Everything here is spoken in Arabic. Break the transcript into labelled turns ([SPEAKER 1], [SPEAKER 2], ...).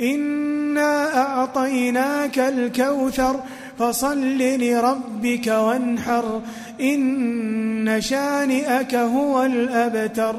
[SPEAKER 1] إنا أعطيناك الكوثر فصل لربك وانحر إن شانئك هو الأبتر